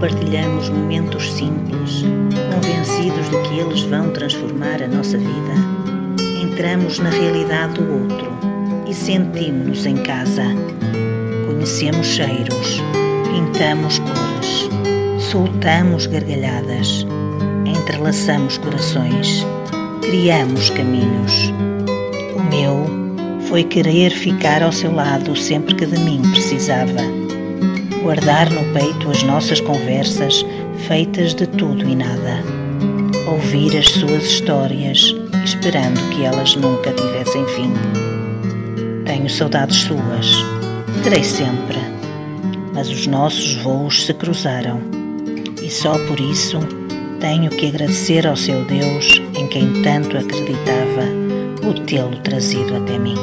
partilhamos momentos simples, convencidos de que eles vão transformar a nossa vida, entramos na realidade do outro e sentimos-nos em casa. Conhecemos cheiros, pintamos cores, soltamos gargalhadas, entrelaçamos corações, criamos caminhos. O meu foi querer ficar ao seu lado sempre que de mim precisava. Guardar no peito as nossas conversas feitas de tudo e nada. Ouvir as suas histórias, esperando que elas nunca tivessem fim. Tenho saudades suas, terei sempre, mas os nossos voos se cruzaram e só por isso tenho que agradecer ao seu Deus, em quem tanto acreditava, o tê-lo trazido até mim.